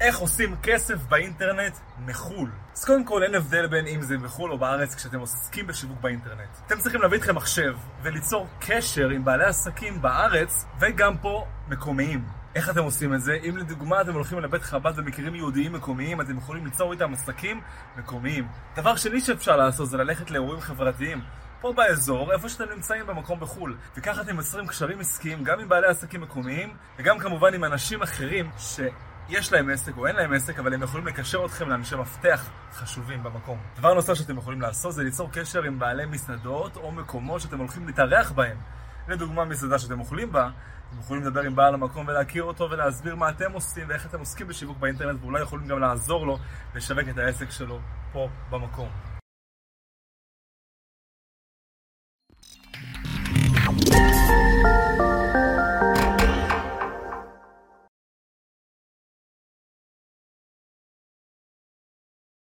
איך עושים כסף באינטרנט מחו"ל. אז קודם כל אין הבדל בין אם זה מחו"ל או בארץ כשאתם עוסקים בשיווק באינטרנט. אתם צריכים להביא איתכם מחשב וליצור קשר עם בעלי עסקים בארץ וגם פה מקומיים. איך אתם עושים את זה? אם לדוגמה אתם הולכים לבית חב"ד ומכירים יהודיים מקומיים, אתם יכולים ליצור איתם עסקים מקומיים. דבר שני שאפשר לעשות זה ללכת לאירועים חברתיים. פה באזור, איפה שאתם נמצאים במקום בחו"ל. וככה אתם יוצרים קשרים עסקיים גם עם בעלי עסקים מקומיים, וגם כמובן עם אנשים אחרים שיש להם עסק או אין להם עסק, אבל הם יכולים לקשר אתכם לאנשי מפתח חשובים במקום. דבר נוסף שאתם יכולים לעשות זה ליצור קשר עם בעלי מסעדות או מקומות שאתם הולכים להתארח בהם. לדוגמה מסעדה שאתם אוכלים בה, אתם יכולים לדבר עם בעל המקום ולהכיר אותו ולהסביר מה אתם עושים ואיך אתם עוסקים בשיווק באינטרנט ואולי יכולים גם לעזור לו לשווק את העסק שלו פה במקום.